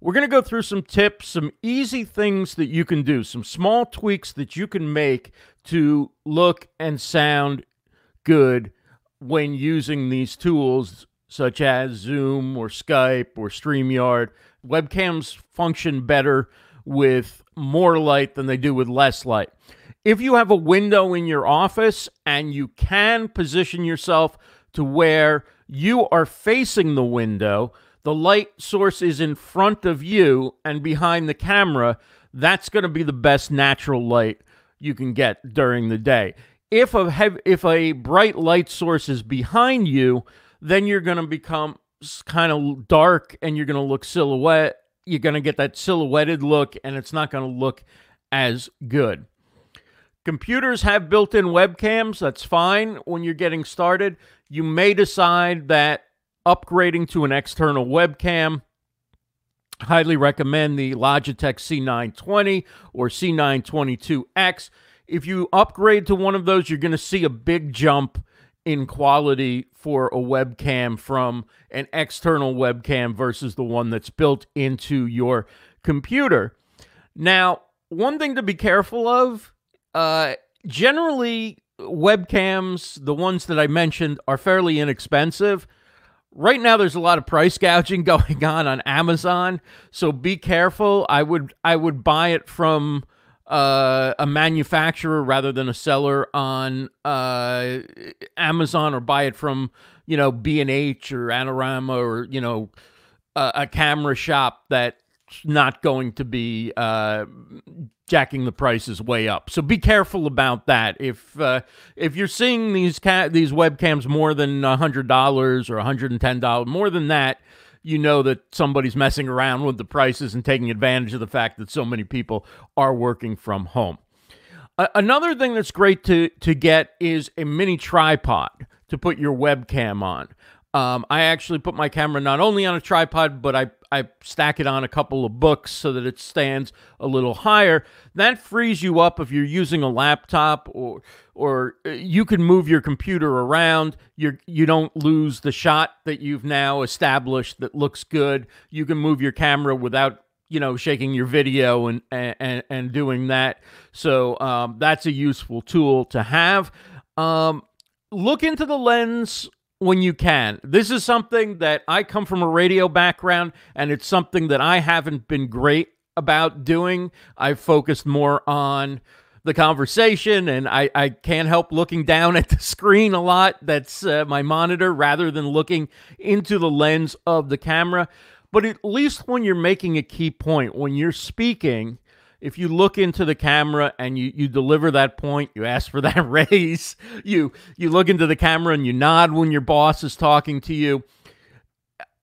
we're going to go through some tips, some easy things that you can do, some small tweaks that you can make to look and sound good when using these tools such as Zoom or Skype or StreamYard. Webcams function better with more light than they do with less light. If you have a window in your office and you can position yourself to where you are facing the window, the light source is in front of you and behind the camera, that's going to be the best natural light you can get during the day. If a if a bright light source is behind you, then you're going to become kind of dark and you're going to look silhouette. You're going to get that silhouetted look and it's not going to look as good. Computers have built in webcams. That's fine when you're getting started. You may decide that upgrading to an external webcam. Highly recommend the Logitech C920 or C922X. If you upgrade to one of those, you're going to see a big jump in quality for a webcam from an external webcam versus the one that's built into your computer. Now, one thing to be careful of uh, generally, webcams, the ones that I mentioned, are fairly inexpensive. Right now, there's a lot of price gouging going on on Amazon, so be careful. I would I would buy it from uh, a manufacturer rather than a seller on uh, Amazon or buy it from you know B and H or Adorama or you know a, a camera shop that's not going to be uh, jacking the prices way up. So be careful about that. If uh, if you're seeing these ca- these webcams more than hundred dollars or hundred and ten dollars, more than that, you know that somebody's messing around with the prices and taking advantage of the fact that so many people are working from home. another thing that's great to to get is a mini tripod to put your webcam on. Um, I actually put my camera not only on a tripod, but I, I stack it on a couple of books so that it stands a little higher. That frees you up if you're using a laptop or or uh, you can move your computer around. You you don't lose the shot that you've now established that looks good. You can move your camera without you know shaking your video and and and doing that. So um, that's a useful tool to have. Um, look into the lens when you can. This is something that I come from a radio background, and it's something that I haven't been great about doing. I've focused more on the conversation, and I, I can't help looking down at the screen a lot. That's uh, my monitor rather than looking into the lens of the camera. But at least when you're making a key point, when you're speaking, if you look into the camera and you, you deliver that point, you ask for that raise, you you look into the camera and you nod when your boss is talking to you.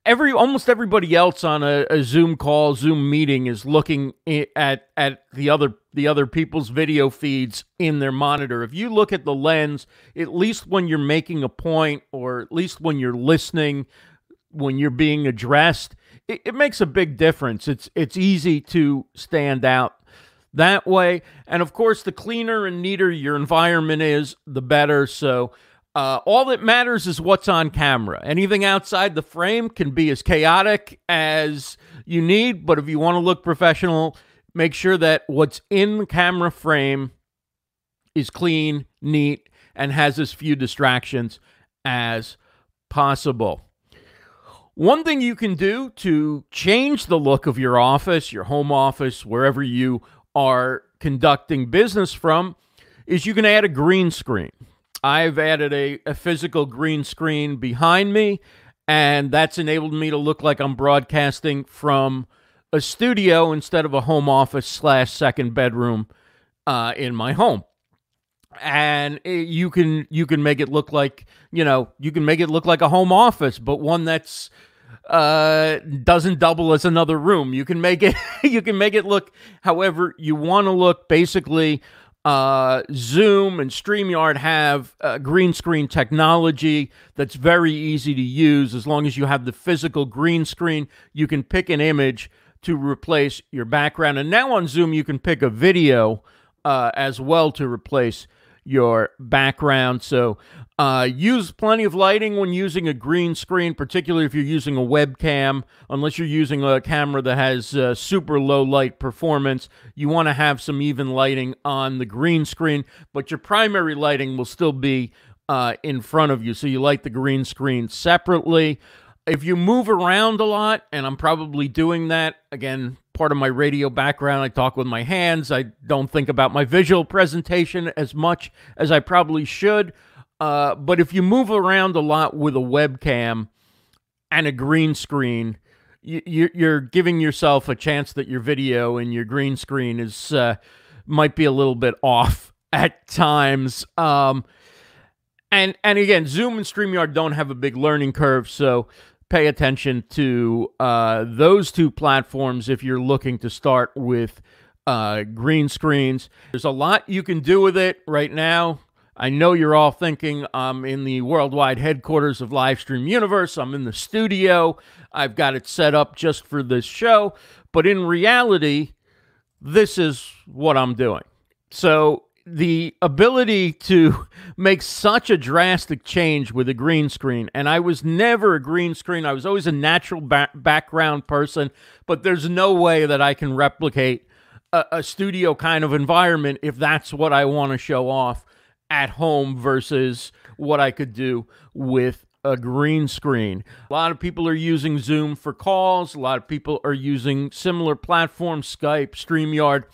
Every almost everybody else on a, a Zoom call, Zoom meeting is looking at at the other the other people's video feeds in their monitor. If you look at the lens, at least when you're making a point or at least when you're listening, when you're being addressed, it, it makes a big difference. It's it's easy to stand out that way. And of course, the cleaner and neater your environment is, the better. So, uh, all that matters is what's on camera. Anything outside the frame can be as chaotic as you need, but if you want to look professional, make sure that what's in the camera frame is clean, neat, and has as few distractions as possible. One thing you can do to change the look of your office, your home office, wherever you are conducting business from is you can add a green screen. I've added a, a physical green screen behind me, and that's enabled me to look like I'm broadcasting from a studio instead of a home office slash second bedroom uh, in my home. And it, you can you can make it look like you know you can make it look like a home office, but one that's uh, doesn't double as another room. You can make it you can make it look however you want to look. Basically, uh, Zoom and StreamYard have uh, green screen technology that's very easy to use. As long as you have the physical green screen, you can pick an image to replace your background. And now on Zoom, you can pick a video uh, as well to replace your background. So uh, use plenty of lighting when using a green screen, particularly if you're using a webcam. Unless you're using a camera that has uh, super low light performance, you want to have some even lighting on the green screen, but your primary lighting will still be uh, in front of you. So you light the green screen separately. If you move around a lot, and I'm probably doing that, again, part of my radio background, I talk with my hands. I don't think about my visual presentation as much as I probably should. Uh, but if you move around a lot with a webcam and a green screen, you, you're giving yourself a chance that your video and your green screen is uh, might be a little bit off at times. Um, and and again, Zoom and StreamYard don't have a big learning curve, so pay attention to uh, those two platforms if you're looking to start with uh, green screens. There's a lot you can do with it right now. I know you're all thinking I'm in the worldwide headquarters of Livestream Universe. I'm in the studio. I've got it set up just for this show. But in reality, this is what I'm doing. So the ability to make such a drastic change with a green screen and i was never a green screen i was always a natural ba background person but there's no way that i can replicate a, a studio kind of environment if that's what i want to show off at home versus what i could do with a green screen. A lot of people are using Zoom for calls. A lot of people are using similar platforms, Skype, StreamYard.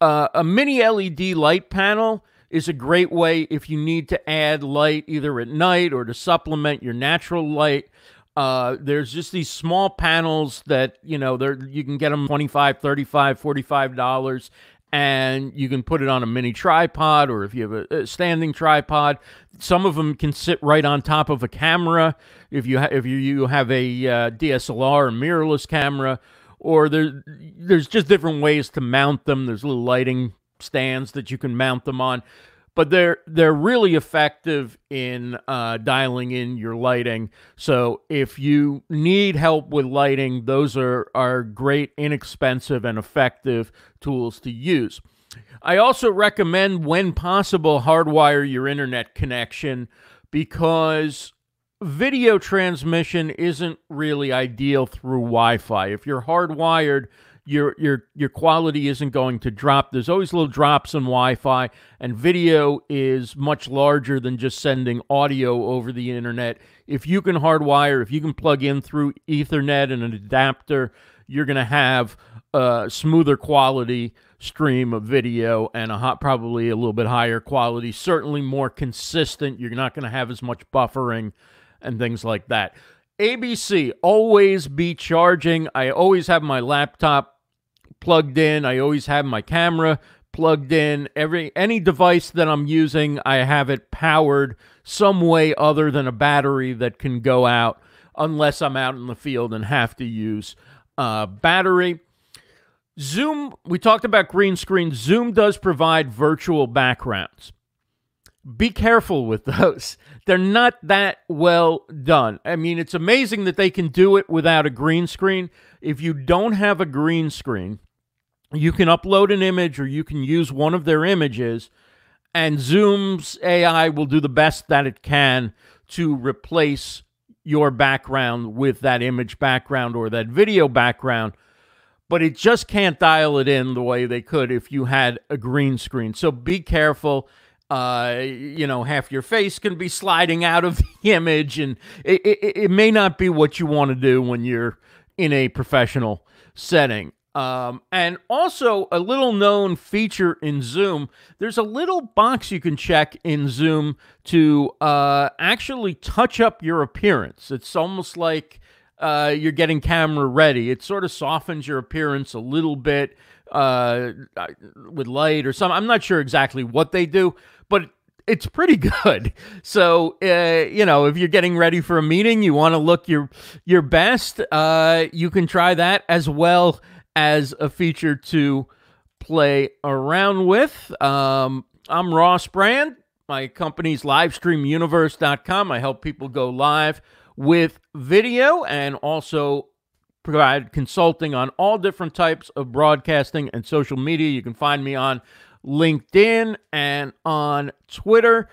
Uh, a mini LED light panel is a great way if you need to add light either at night or to supplement your natural light. Uh, there's just these small panels that, you know, they you can get them 25 35 $45 and you can put it on a mini tripod or if you have a, standing tripod some of them can sit right on top of a camera if you if you, you have a uh, DSLR or mirrorless camera or there, there's just different ways to mount them. There's little lighting stands that you can mount them on, but they're they're really effective in uh, dialing in your lighting. So if you need help with lighting, those are are great, inexpensive, and effective tools to use. I also recommend, when possible, hardwire your internet connection because video transmission isn't really ideal through Wi-Fi. If you're hardwired, your your your quality isn't going to drop. There's always little drops in Wi-Fi, and video is much larger than just sending audio over the internet. If you can hardwire, if you can plug in through Ethernet and an adapter, you're going to have a smoother quality stream of video and a hot, probably a little bit higher quality, certainly more consistent. You're not going to have as much buffering and things like that. ABC, always be charging. I always have my laptop plugged in. I always have my camera plugged in. Every any device that I'm using, I have it powered some way other than a battery that can go out unless I'm out in the field and have to use uh, battery. Zoom, we talked about green screen. Zoom does provide virtual backgrounds be careful with those. They're not that well done. I mean, it's amazing that they can do it without a green screen. If you don't have a green screen, you can upload an image or you can use one of their images, and Zoom's AI will do the best that it can to replace your background with that image background or that video background. But it just can't dial it in the way they could if you had a green screen. So be careful uh, you know, half your face can be sliding out of the image, and it, it, it may not be what you want to do when you're in a professional setting. Um, and also, a little known feature in Zoom there's a little box you can check in Zoom to uh, actually touch up your appearance. It's almost like uh, you're getting camera ready. It sort of softens your appearance a little bit uh, with light or something. I'm not sure exactly what they do, but it's pretty good. So, uh, you know, if you're getting ready for a meeting, you want to look your your best, uh, you can try that as well as a feature to play around with. Um, I'm Ross Brand. My company's livestreamuniverse.com. I help people go live with video and also provide consulting on all different types of broadcasting and social media. You can find me on LinkedIn and on Twitter.